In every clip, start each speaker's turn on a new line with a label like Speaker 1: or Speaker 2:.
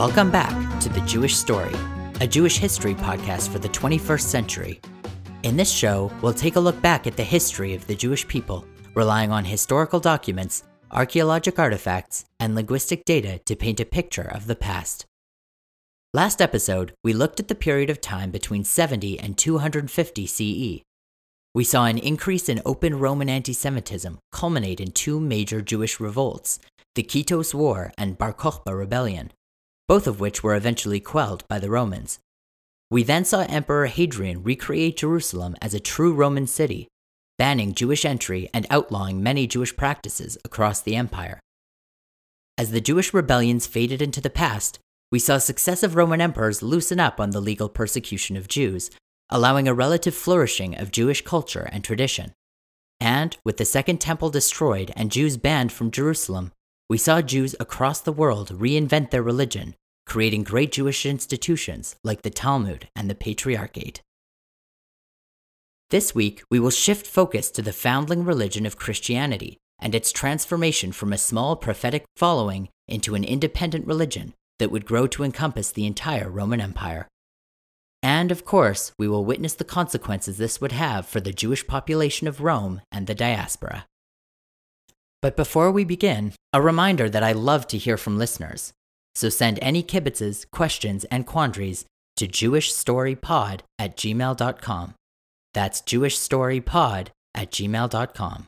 Speaker 1: Welcome back to The Jewish Story, a Jewish history podcast for the 21st century. In this show, we'll take a look back at the history of the Jewish people, relying on historical documents, archaeologic artifacts, and linguistic data to paint a picture of the past. Last episode, we looked at the period of time between 70 and 250 CE. We saw an increase in open Roman anti Semitism culminate in two major Jewish revolts the Kitos War and Bar Kokhba Rebellion, both of which were eventually quelled by the Romans. We then saw Emperor Hadrian recreate Jerusalem as a true Roman city, banning Jewish entry and outlawing many Jewish practices across the empire. As the Jewish rebellions faded into the past, we saw successive Roman emperors loosen up on the legal persecution of Jews, allowing a relative flourishing of Jewish culture and tradition. And with the Second Temple destroyed and Jews banned from Jerusalem, we saw Jews across the world reinvent their religion, creating great Jewish institutions like the Talmud and the Patriarchate. This week, we will shift focus to the foundling religion of Christianity and its transformation from a small prophetic following into an independent religion that would grow to encompass the entire Roman Empire. And of course, we will witness the consequences this would have for the Jewish population of Rome and the diaspora. But before we begin, a reminder that I love to hear from listeners. So send any kibitzes, questions, and quandaries to jewishstorypod at gmail.com. That's jewishstorypod at gmail.com.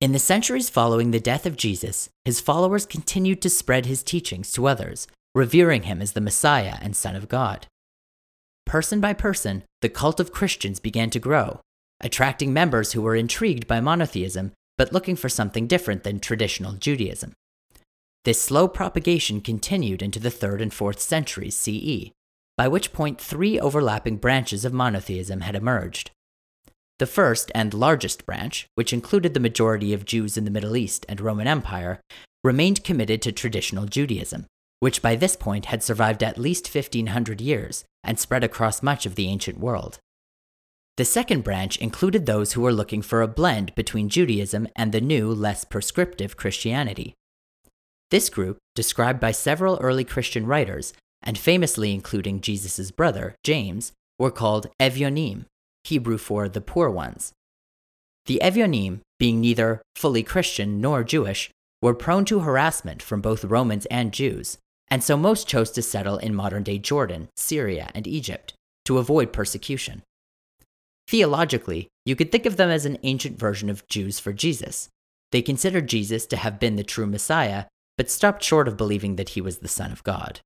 Speaker 1: In the centuries following the death of Jesus, his followers continued to spread his teachings to others, revering him as the Messiah and Son of God. Person by person, the cult of Christians began to grow, attracting members who were intrigued by monotheism but looking for something different than traditional Judaism. This slow propagation continued into the 3rd and 4th centuries CE, by which point three overlapping branches of monotheism had emerged. The first and largest branch, which included the majority of Jews in the Middle East and Roman Empire, remained committed to traditional Judaism, which by this point had survived at least 1500 years and spread across much of the ancient world. The second branch included those who were looking for a blend between Judaism and the new, less prescriptive Christianity. This group, described by several early Christian writers, and famously including Jesus' brother, James, were called Evyonim, Hebrew for the poor ones. The Evyonim, being neither fully Christian nor Jewish, were prone to harassment from both Romans and Jews, and so most chose to settle in modern day Jordan, Syria, and Egypt to avoid persecution. Theologically, you could think of them as an ancient version of Jews for Jesus. They considered Jesus to have been the true Messiah, but stopped short of believing that he was the Son of God.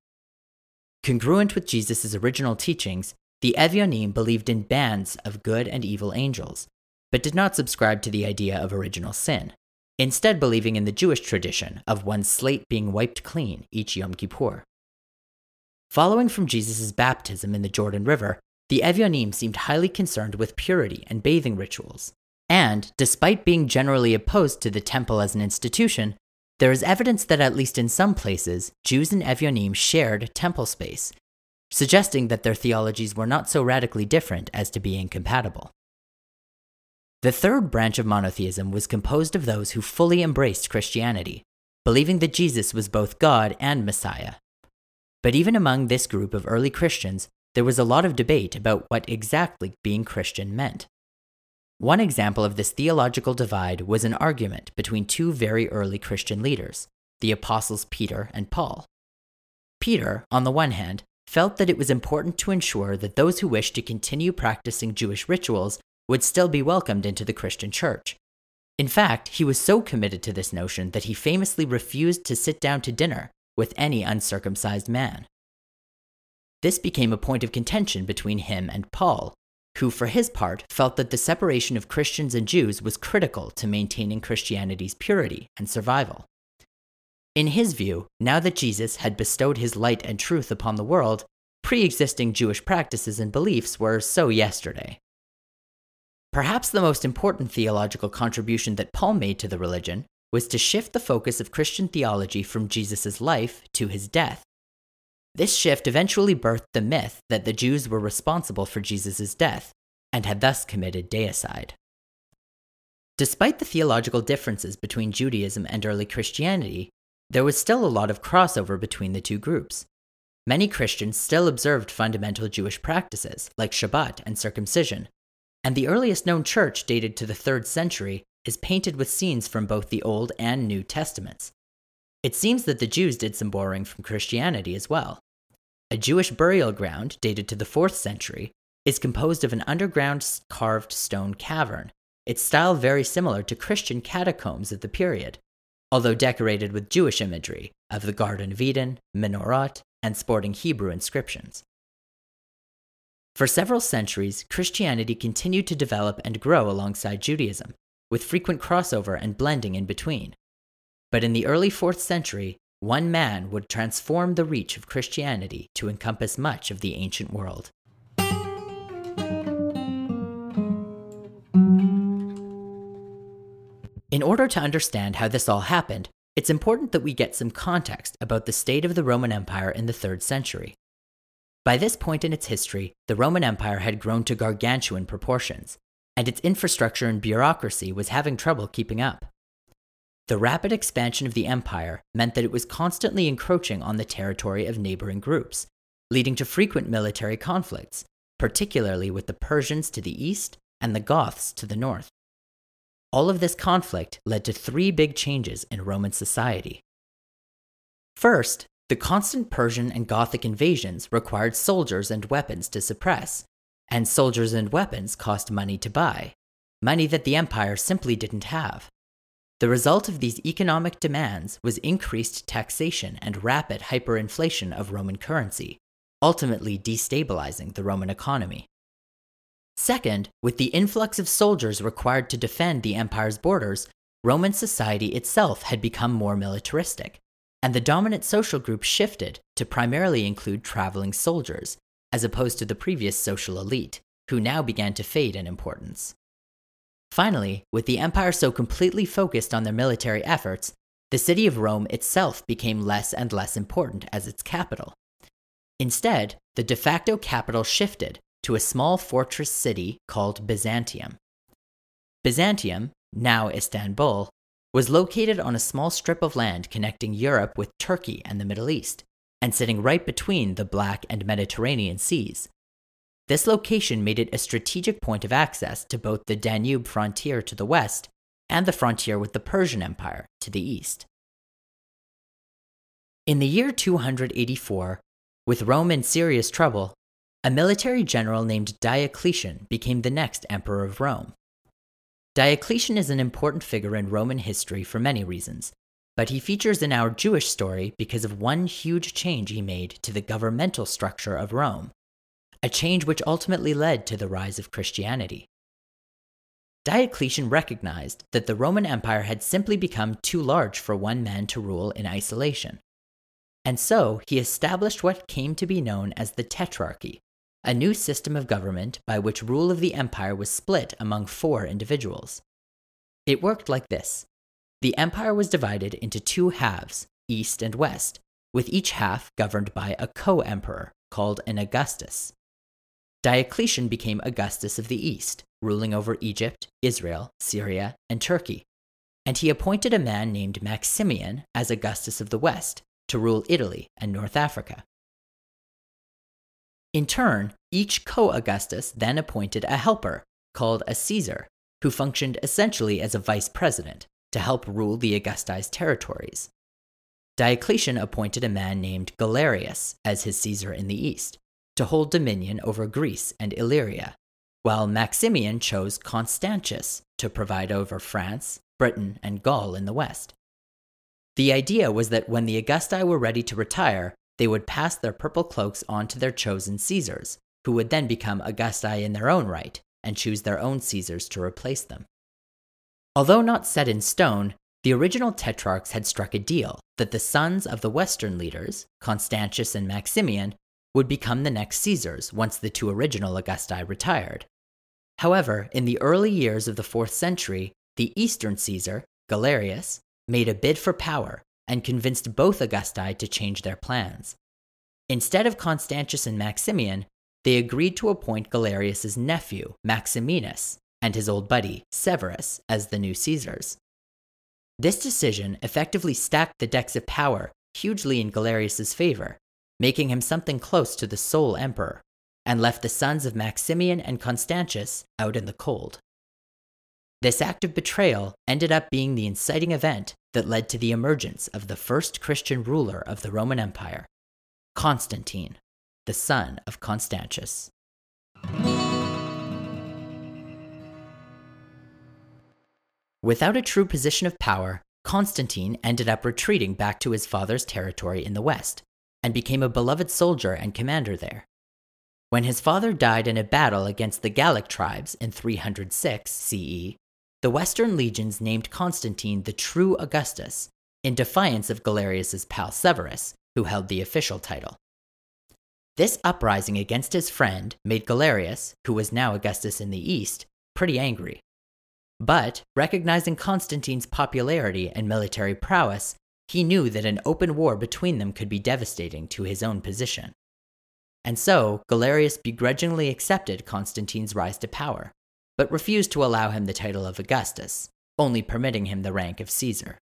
Speaker 1: Congruent with Jesus' original teachings, the Evyonim believed in bands of good and evil angels, but did not subscribe to the idea of original sin, instead, believing in the Jewish tradition of one's slate being wiped clean each Yom Kippur. Following from Jesus' baptism in the Jordan River, the Evyonim seemed highly concerned with purity and bathing rituals. And, despite being generally opposed to the temple as an institution, there is evidence that at least in some places, Jews and Evyonim shared temple space, suggesting that their theologies were not so radically different as to be incompatible. The third branch of monotheism was composed of those who fully embraced Christianity, believing that Jesus was both God and Messiah. But even among this group of early Christians, there was a lot of debate about what exactly being Christian meant. One example of this theological divide was an argument between two very early Christian leaders, the apostles Peter and Paul. Peter, on the one hand, felt that it was important to ensure that those who wished to continue practicing Jewish rituals would still be welcomed into the Christian church. In fact, he was so committed to this notion that he famously refused to sit down to dinner with any uncircumcised man. This became a point of contention between him and Paul, who, for his part, felt that the separation of Christians and Jews was critical to maintaining Christianity's purity and survival. In his view, now that Jesus had bestowed his light and truth upon the world, pre existing Jewish practices and beliefs were so yesterday. Perhaps the most important theological contribution that Paul made to the religion was to shift the focus of Christian theology from Jesus' life to his death this shift eventually birthed the myth that the Jews were responsible for Jesus' death and had thus committed deicide. Despite the theological differences between Judaism and early Christianity, there was still a lot of crossover between the two groups. Many Christians still observed fundamental Jewish practices, like Shabbat and circumcision, and the earliest known church, dated to the 3rd century, is painted with scenes from both the Old and New Testaments. It seems that the Jews did some borrowing from Christianity as well. A Jewish burial ground, dated to the 4th century, is composed of an underground carved stone cavern, its style very similar to Christian catacombs of the period, although decorated with Jewish imagery of the Garden of Eden, menorah, and sporting Hebrew inscriptions. For several centuries, Christianity continued to develop and grow alongside Judaism, with frequent crossover and blending in between. But in the early 4th century, one man would transform the reach of Christianity to encompass much of the ancient world. In order to understand how this all happened, it's important that we get some context about the state of the Roman Empire in the 3rd century. By this point in its history, the Roman Empire had grown to gargantuan proportions, and its infrastructure and bureaucracy was having trouble keeping up. The rapid expansion of the empire meant that it was constantly encroaching on the territory of neighboring groups, leading to frequent military conflicts, particularly with the Persians to the east and the Goths to the north. All of this conflict led to three big changes in Roman society. First, the constant Persian and Gothic invasions required soldiers and weapons to suppress, and soldiers and weapons cost money to buy, money that the empire simply didn't have. The result of these economic demands was increased taxation and rapid hyperinflation of Roman currency, ultimately destabilizing the Roman economy. Second, with the influx of soldiers required to defend the empire's borders, Roman society itself had become more militaristic, and the dominant social group shifted to primarily include traveling soldiers, as opposed to the previous social elite, who now began to fade in importance. Finally, with the empire so completely focused on their military efforts, the city of Rome itself became less and less important as its capital. Instead, the de facto capital shifted to a small fortress city called Byzantium. Byzantium, now Istanbul, was located on a small strip of land connecting Europe with Turkey and the Middle East, and sitting right between the Black and Mediterranean seas. This location made it a strategic point of access to both the Danube frontier to the west and the frontier with the Persian Empire to the east. In the year 284, with Rome in serious trouble, a military general named Diocletian became the next emperor of Rome. Diocletian is an important figure in Roman history for many reasons, but he features in our Jewish story because of one huge change he made to the governmental structure of Rome, a change which ultimately led to the rise of Christianity. Diocletian recognized that the Roman Empire had simply become too large for one man to rule in isolation. And so he established what came to be known as the Tetrarchy, a new system of government by which rule of the empire was split among four individuals. It worked like this the empire was divided into two halves, east and west, with each half governed by a co emperor called an Augustus. Diocletian became Augustus of the East, ruling over Egypt, Israel, Syria, and Turkey. And he appointed a man named Maximian as Augustus of the West to rule Italy and North Africa. In turn, each co Augustus then appointed a helper, called a Caesar, who functioned essentially as a vice president, to help rule the Augusti's territories. Diocletian appointed a man named Galerius as his Caesar in the east, to hold dominion over Greece and Illyria, while Maximian chose Constantius to provide over France, Britain, and Gaul in the west. The idea was that when the Augusti were ready to retire, they would pass their purple cloaks on to their chosen Caesars, who would then become Augusti in their own right and choose their own Caesars to replace them. Although not set in stone, the original tetrarchs had struck a deal that the sons of the Western leaders, Constantius and Maximian, would become the next Caesars once the two original Augusti retired. However, in the early years of the 4th century, the Eastern Caesar, Galerius, made a bid for power and convinced both Augusti to change their plans. Instead of Constantius and Maximian, they agreed to appoint Galerius's nephew, Maximinus, and his old buddy, Severus, as the new Caesars. This decision effectively stacked the decks of power hugely in Galerius's favor, making him something close to the sole emperor, and left the sons of Maximian and Constantius out in the cold. This act of betrayal ended up being the inciting event that led to the emergence of the first Christian ruler of the Roman Empire, Constantine, the son of Constantius. Without a true position of power, Constantine ended up retreating back to his father's territory in the west and became a beloved soldier and commander there. When his father died in a battle against the Gallic tribes in 306 CE, the Western legions named Constantine the true Augustus in defiance of Galerius's pal Severus, who held the official title. This uprising against his friend made Galerius, who was now Augustus in the east, pretty angry. But, recognizing Constantine's popularity and military prowess, he knew that an open war between them could be devastating to his own position. And so, Galerius begrudgingly accepted Constantine's rise to power, but refused to allow him the title of Augustus, only permitting him the rank of Caesar.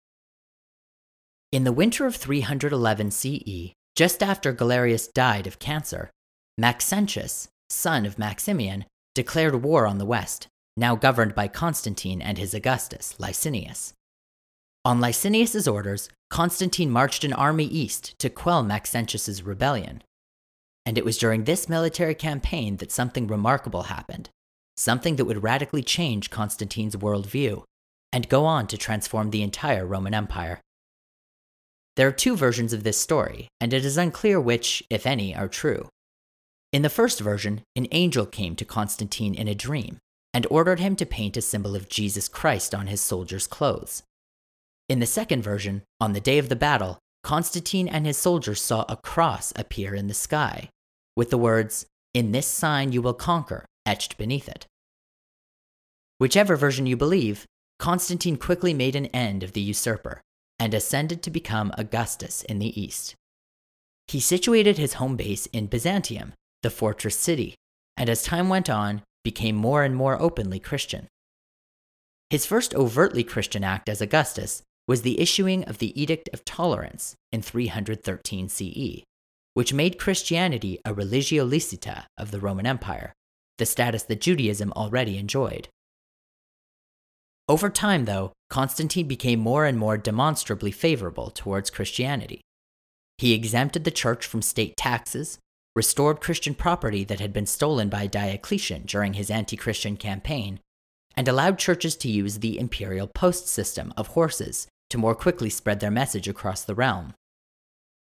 Speaker 1: In the winter of 311 CE, just after Galerius died of cancer, Maxentius, son of Maximian, declared war on the West now governed by Constantine and his Augustus, Licinius. On Licinius's orders, Constantine marched an army east to quell Maxentius's rebellion. And it was during this military campaign that something remarkable happened, something that would radically change Constantine's worldview and go on to transform the entire Roman Empire. There are two versions of this story, and it is unclear which, if any, are true. In the first version, an angel came to Constantine in a dream and ordered him to paint a symbol of Jesus Christ on his soldiers' clothes. In the second version, on the day of the battle, Constantine and his soldiers saw a cross appear in the sky, with the words, In this sign you will conquer, etched beneath it. Whichever version you believe, Constantine quickly made an end of the usurper and ascended to become Augustus in the east. He situated his home base in Byzantium, the fortress city, and as time went on, became more and more openly Christian. His first overtly Christian act as Augustus was the issuing of the Edict of Tolerance in 313 CE, which made Christianity a religio licita of the Roman Empire, the status that Judaism already enjoyed. Over time, though, Constantine became more and more demonstrably favorable towards Christianity. He exempted the church from state taxes, restored Christian property that had been stolen by Diocletian during his anti Christian campaign, and allowed churches to use the imperial post system of horses to more quickly spread their message across the realm.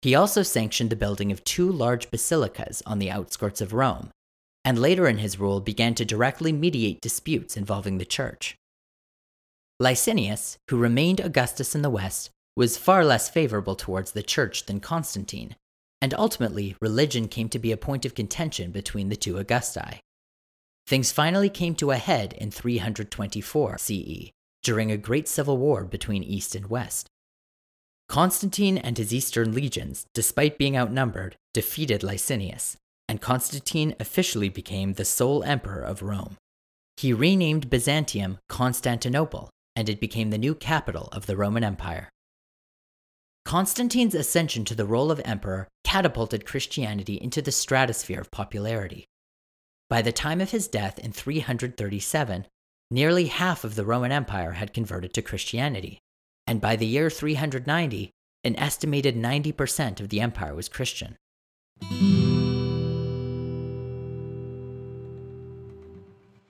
Speaker 1: He also sanctioned the building of two large basilicas on the outskirts of Rome, and later in his rule began to directly mediate disputes involving the church. Licinius, who remained Augustus in the west, was far less favorable towards the church than Constantine, and ultimately, religion came to be a point of contention between the two Augusti. Things finally came to a head in 324 CE, during a great civil war between East and West. Constantine and his eastern legions, despite being outnumbered, defeated Licinius, and Constantine officially became the sole emperor of Rome. He renamed Byzantium Constantinople, and it became the new capital of the Roman Empire. Constantine's ascension to the role of emperor catapulted Christianity into the stratosphere of popularity. By the time of his death in 337, nearly half of the Roman Empire had converted to Christianity, and by the year 390, an estimated 90% of the empire was Christian.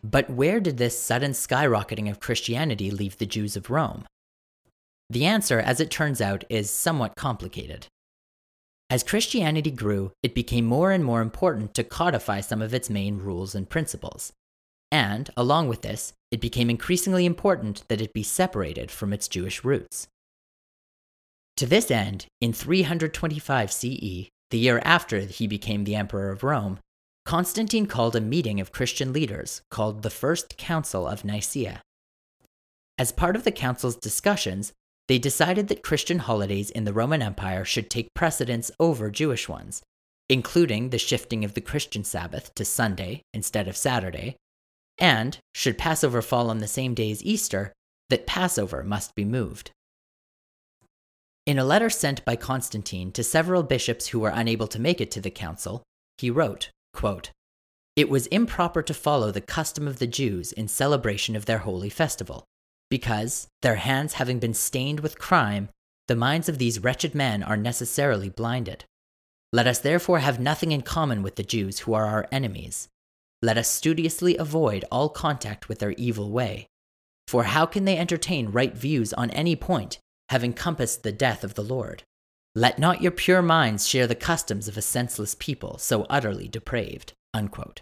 Speaker 1: But where did this sudden skyrocketing of Christianity leave the Jews of Rome? The answer, as it turns out, is somewhat complicated. As Christianity grew, it became more and more important to codify some of its main rules and principles. And, along with this, it became increasingly important that it be separated from its Jewish roots. To this end, in 325 CE, the year after he became the Emperor of Rome, Constantine called a meeting of Christian leaders called the First Council of Nicaea. As part of the council's discussions, they decided that Christian holidays in the Roman Empire should take precedence over Jewish ones, including the shifting of the Christian Sabbath to Sunday instead of Saturday, and, should Passover fall on the same day as Easter, that Passover must be moved. In a letter sent by Constantine to several bishops who were unable to make it to the council, he wrote, quote, It was improper to follow the custom of the Jews in celebration of their holy festival, because, their hands having been stained with crime, the minds of these wretched men are necessarily blinded. Let us therefore have nothing in common with the Jews who are our enemies. Let us studiously avoid all contact with their evil way. For how can they entertain right views on any point have encompassed the death of the Lord. Let not your pure minds share the customs of a senseless people so utterly depraved. Unquote.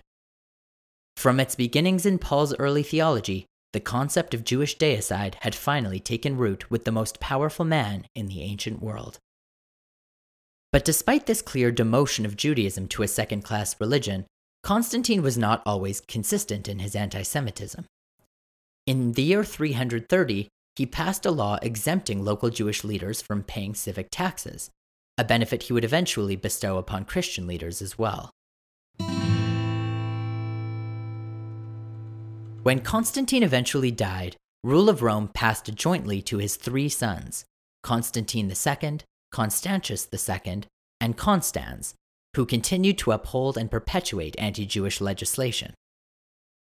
Speaker 1: From its beginnings in Paul's early theology, the concept of Jewish deicide had finally taken root with the most powerful man in the ancient world. But despite this clear demotion of Judaism to a second class religion, Constantine was not always consistent in his anti Semitism. In the year 330, he passed a law exempting local Jewish leaders from paying civic taxes, a benefit he would eventually bestow upon Christian leaders as well. When Constantine eventually died, rule of Rome passed jointly to his three sons, Constantine II, Constantius II, and Constans, who continued to uphold and perpetuate anti Jewish legislation.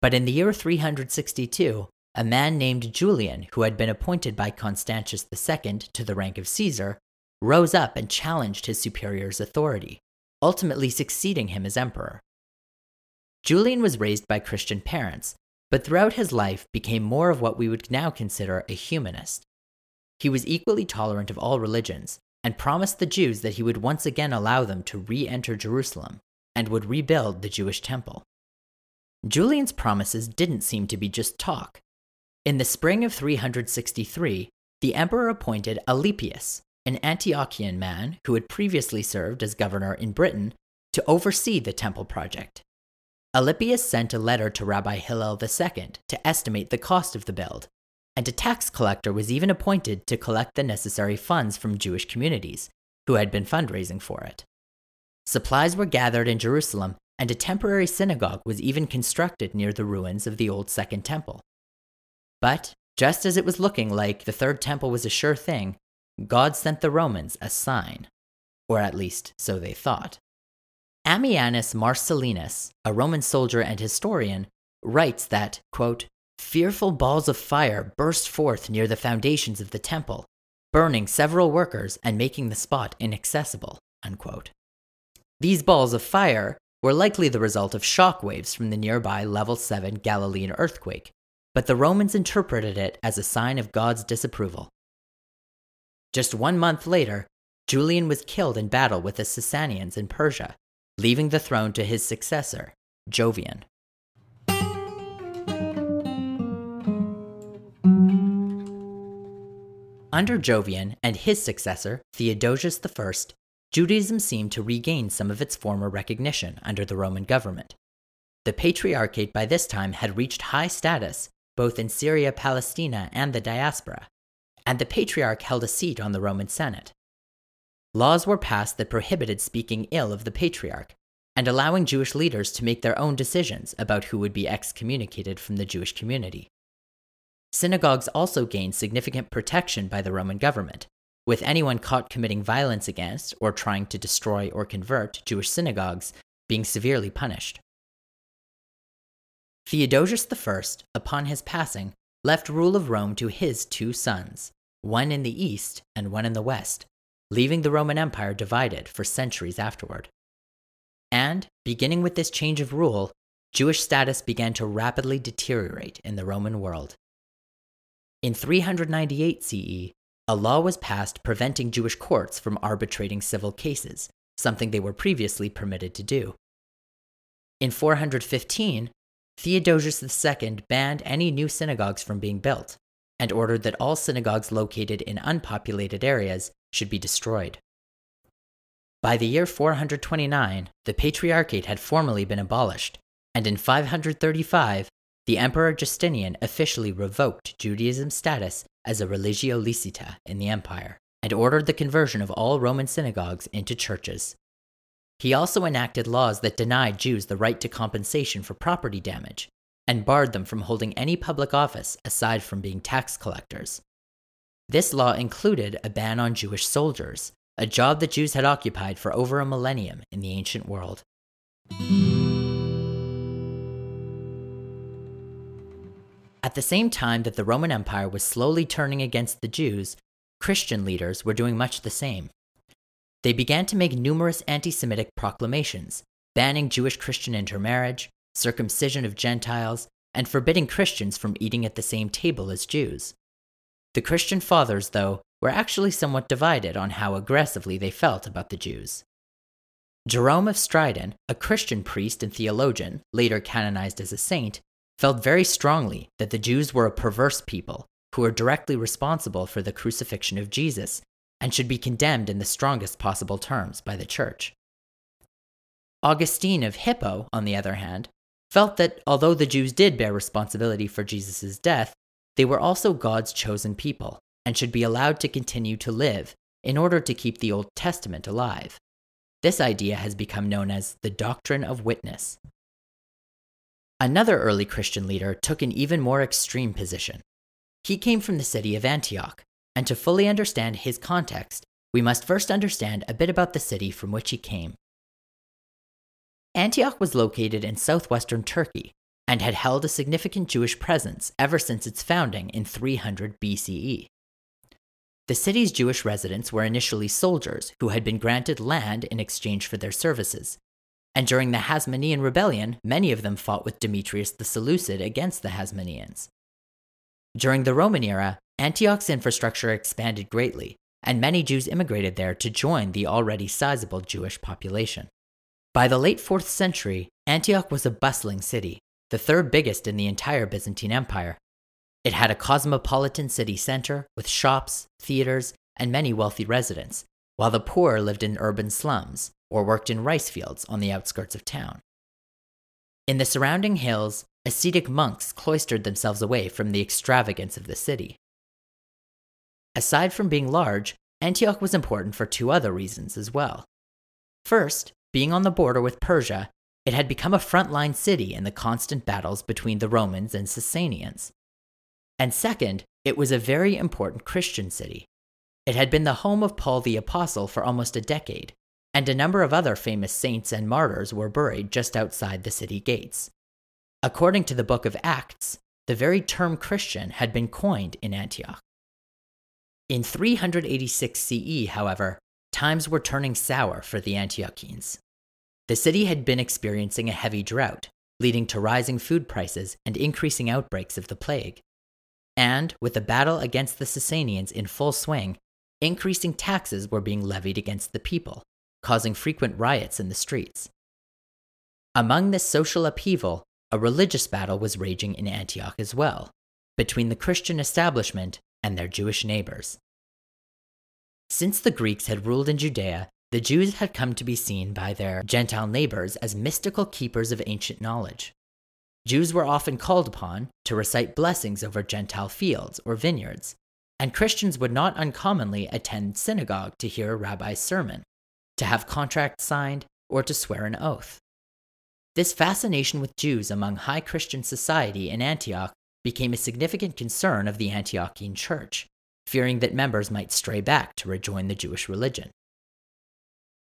Speaker 1: But in the year 362, a man named Julian, who had been appointed by Constantius II to the rank of Caesar, rose up and challenged his superior's authority, ultimately succeeding him as emperor. Julian was raised by Christian parents, but throughout his life became more of what we would now consider a humanist. He was equally tolerant of all religions and promised the Jews that he would once again allow them to re enter Jerusalem and would rebuild the Jewish temple. Julian's promises didn't seem to be just talk. In the spring of 363, the emperor appointed Alypius, an Antiochian man who had previously served as governor in Britain, to oversee the temple project. Alypius sent a letter to Rabbi Hillel II to estimate the cost of the build, and a tax collector was even appointed to collect the necessary funds from Jewish communities who had been fundraising for it. Supplies were gathered in Jerusalem, and a temporary synagogue was even constructed near the ruins of the old Second Temple. But just as it was looking like the third temple was a sure thing, God sent the Romans a sign. Or at least, so they thought. Ammianus Marcellinus, a Roman soldier and historian, writes that, quote, fearful balls of fire burst forth near the foundations of the temple, burning several workers and making the spot inaccessible. Unquote. These balls of fire were likely the result of shock waves from the nearby level 7 Galilean earthquake, but the Romans interpreted it as a sign of God's disapproval. Just one month later, Julian was killed in battle with the Sasanians in Persia, leaving the throne to his successor, Jovian. Under Jovian and his successor, Theodosius I, Judaism seemed to regain some of its former recognition under the Roman government. The Patriarchate by this time had reached high status both in Syria, Palestina, and the diaspora, and the Patriarch held a seat on the Roman Senate. Laws were passed that prohibited speaking ill of the Patriarch and allowing Jewish leaders to make their own decisions about who would be excommunicated from the Jewish community. Synagogues also gained significant protection by the Roman government, with anyone caught committing violence against or trying to destroy or convert Jewish synagogues being severely punished. Theodosius I, upon his passing, left rule of Rome to his two sons, one in the east and one in the west, leaving the Roman Empire divided for centuries afterward. And, beginning with this change of rule, Jewish status began to rapidly deteriorate in the Roman world. In 398 CE, a law was passed preventing Jewish courts from arbitrating civil cases, something they were previously permitted to do. In 415, Theodosius II banned any new synagogues from being built and ordered that all synagogues located in unpopulated areas should be destroyed. By the year 429, the Patriarchate had formally been abolished, and in 535, the Emperor Justinian officially revoked Judaism's status as a religio licita in the empire and ordered the conversion of all Roman synagogues into churches. He also enacted laws that denied Jews the right to compensation for property damage and barred them from holding any public office aside from being tax collectors. This law included a ban on Jewish soldiers, a job the Jews had occupied for over a millennium in the ancient world. At the same time that the Roman Empire was slowly turning against the Jews, Christian leaders were doing much the same. They began to make numerous anti Semitic proclamations, banning Jewish Christian intermarriage, circumcision of Gentiles, and forbidding Christians from eating at the same table as Jews. The Christian fathers, though, were actually somewhat divided on how aggressively they felt about the Jews. Jerome of Stridon, a Christian priest and theologian, later canonized as a saint, felt very strongly that the Jews were a perverse people who were directly responsible for the crucifixion of Jesus and should be condemned in the strongest possible terms by the Church. Augustine of Hippo, on the other hand, felt that although the Jews did bear responsibility for Jesus' death, they were also God's chosen people and should be allowed to continue to live in order to keep the Old Testament alive. This idea has become known as the doctrine of witness. Another early Christian leader took an even more extreme position. He came from the city of Antioch, and to fully understand his context, we must first understand a bit about the city from which he came. Antioch was located in southwestern Turkey and had held a significant Jewish presence ever since its founding in 300 BCE. The city's Jewish residents were initially soldiers who had been granted land in exchange for their services, and during the Hasmonean rebellion, many of them fought with Demetrius the Seleucid against the Hasmoneans. During the Roman era, Antioch's infrastructure expanded greatly, and many Jews immigrated there to join the already sizable Jewish population. By the late 4th century, Antioch was a bustling city, the third biggest in the entire Byzantine Empire. It had a cosmopolitan city center with shops, theaters, and many wealthy residents, while the poor lived in urban slums, or worked in rice fields on the outskirts of town. In the surrounding hills, ascetic monks cloistered themselves away from the extravagance of the city. Aside from being large, Antioch was important for two other reasons as well. First, being on the border with Persia, it had become a frontline city in the constant battles between the Romans and Sasanians. And second, it was a very important Christian city. It had been the home of Paul the Apostle for almost a decade, and a number of other famous saints and martyrs were buried just outside the city gates. According to the book of Acts, the very term Christian had been coined in Antioch. In 386 CE, however, times were turning sour for the Antiochians. The city had been experiencing a heavy drought, leading to rising food prices and increasing outbreaks of the plague. And, with the battle against the Sasanians in full swing, increasing taxes were being levied against the people, causing frequent riots in the streets. Among this social upheaval, a religious battle was raging in Antioch as well, between the Christian establishment and their Jewish neighbors. Since the Greeks had ruled in Judea, the Jews had come to be seen by their Gentile neighbors as mystical keepers of ancient knowledge. Jews were often called upon to recite blessings over Gentile fields or vineyards, and Christians would not uncommonly attend synagogue to hear a rabbi's sermon to have contracts signed, or to swear an oath. This fascination with Jews among high Christian society in Antioch became a significant concern of the Antiochian church, fearing that members might stray back to rejoin the Jewish religion.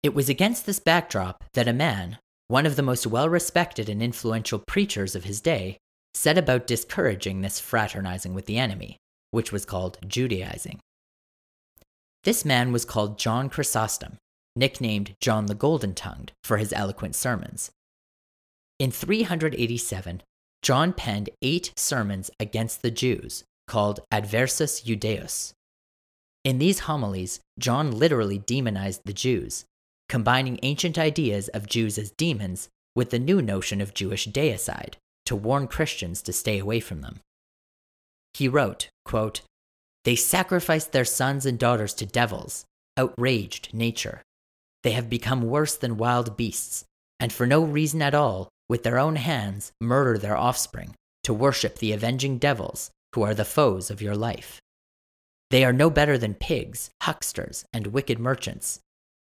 Speaker 1: It was against this backdrop that a man, one of the most well respected and influential preachers of his day, set about discouraging this fraternizing with the enemy, which was called Judaizing. This man was called John Chrysostom, nicknamed John the Golden Tongued for his eloquent sermons. In 387, John penned eight sermons against the Jews called Adversus Judaeos. In these homilies, John literally demonized the Jews, combining ancient ideas of Jews as demons with the new notion of Jewish deicide to warn Christians to stay away from them. He wrote, quote, They sacrificed their sons and daughters to devils, outraged nature, they have become worse than wild beasts, and for no reason at all, with their own hands, murder their offspring, to worship the avenging devils who are the foes of your life. They are no better than pigs, hucksters, and wicked merchants.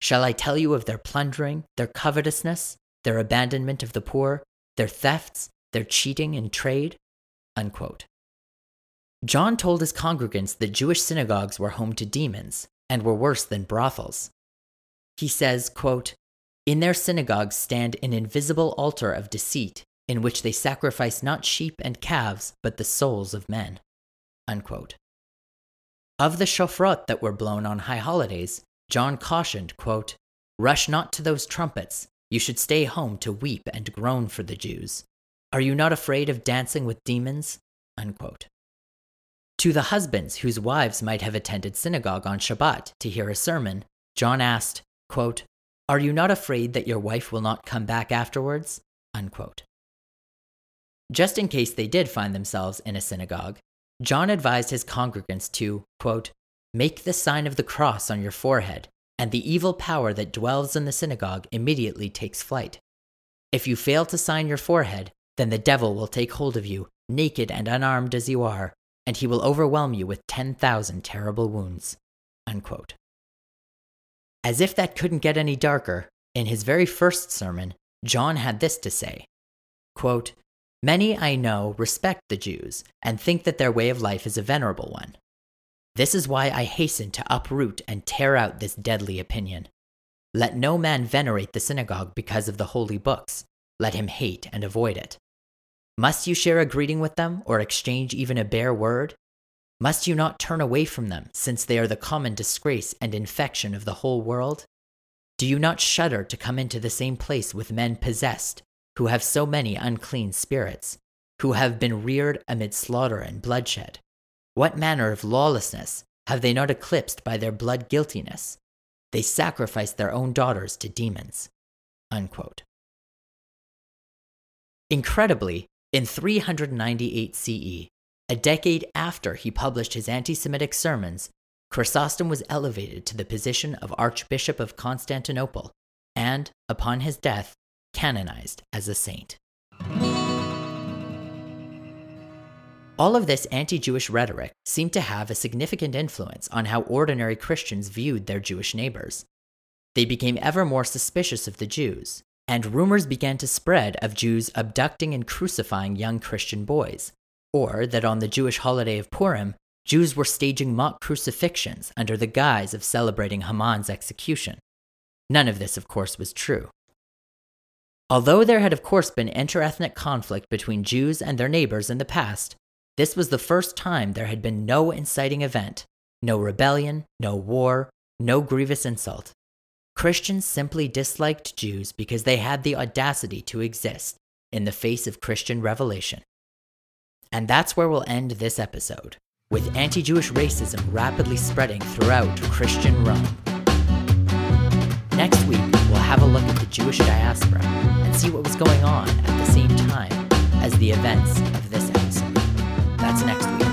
Speaker 1: Shall I tell you of their plundering, their covetousness, their abandonment of the poor, their thefts, their cheating in trade? Unquote. John told his congregants that Jewish synagogues were home to demons and were worse than brothels. He says, quote, In their synagogues stand an invisible altar of deceit, in which they sacrifice not sheep and calves, but the souls of men. Unquote. Of the shofrot that were blown on high holidays, John cautioned, quote, Rush not to those trumpets. You should stay home to weep and groan for the Jews. Are you not afraid of dancing with demons? Unquote. To the husbands whose wives might have attended synagogue on Shabbat to hear a sermon, John asked, quote, Are you not afraid that your wife will not come back afterwards? Unquote. Just in case they did find themselves in a synagogue, John advised his congregants to, quote, Make the sign of the cross on your forehead, and the evil power that dwells in the synagogue immediately takes flight. If you fail to sign your forehead, then the devil will take hold of you, naked and unarmed as you are, and he will overwhelm you with 10,000 terrible wounds. Unquote. As if that couldn't get any darker, in his very first sermon, John had this to say quote, Many I know respect the Jews and think that their way of life is a venerable one. This is why I hasten to uproot and tear out this deadly opinion. Let no man venerate the synagogue because of the holy books. Let him hate and avoid it. Must you share a greeting with them or exchange even a bare word? Must you not turn away from them, since they are the common disgrace and infection of the whole world? Do you not shudder to come into the same place with men possessed, who have so many unclean spirits, who have been reared amid slaughter and bloodshed? What manner of lawlessness have they not eclipsed by their blood guiltiness? They sacrifice their own daughters to demons. Unquote. Incredibly, in 398 CE, a decade after he published his anti Semitic sermons, Chrysostom was elevated to the position of Archbishop of Constantinople and, upon his death, canonized as a saint. All of this anti Jewish rhetoric seemed to have a significant influence on how ordinary Christians viewed their Jewish neighbors. They became ever more suspicious of the Jews, and rumors began to spread of Jews abducting and crucifying young Christian boys, or that on the Jewish holiday of Purim, Jews were staging mock crucifixions under the guise of celebrating Haman's execution. None of this, of course, was true. Although there had, of course, been interethnic conflict between Jews and their neighbors in the past, this was the first time there had been no inciting event, no rebellion, no war, no grievous insult. Christians simply disliked Jews because they had the audacity to exist in the face of Christian revelation. And that's where we'll end this episode, with anti Jewish racism rapidly spreading throughout Christian Rome. Next week, we'll have a look at the Jewish diaspora and see what was going on at the same time as the events of this. That's next week.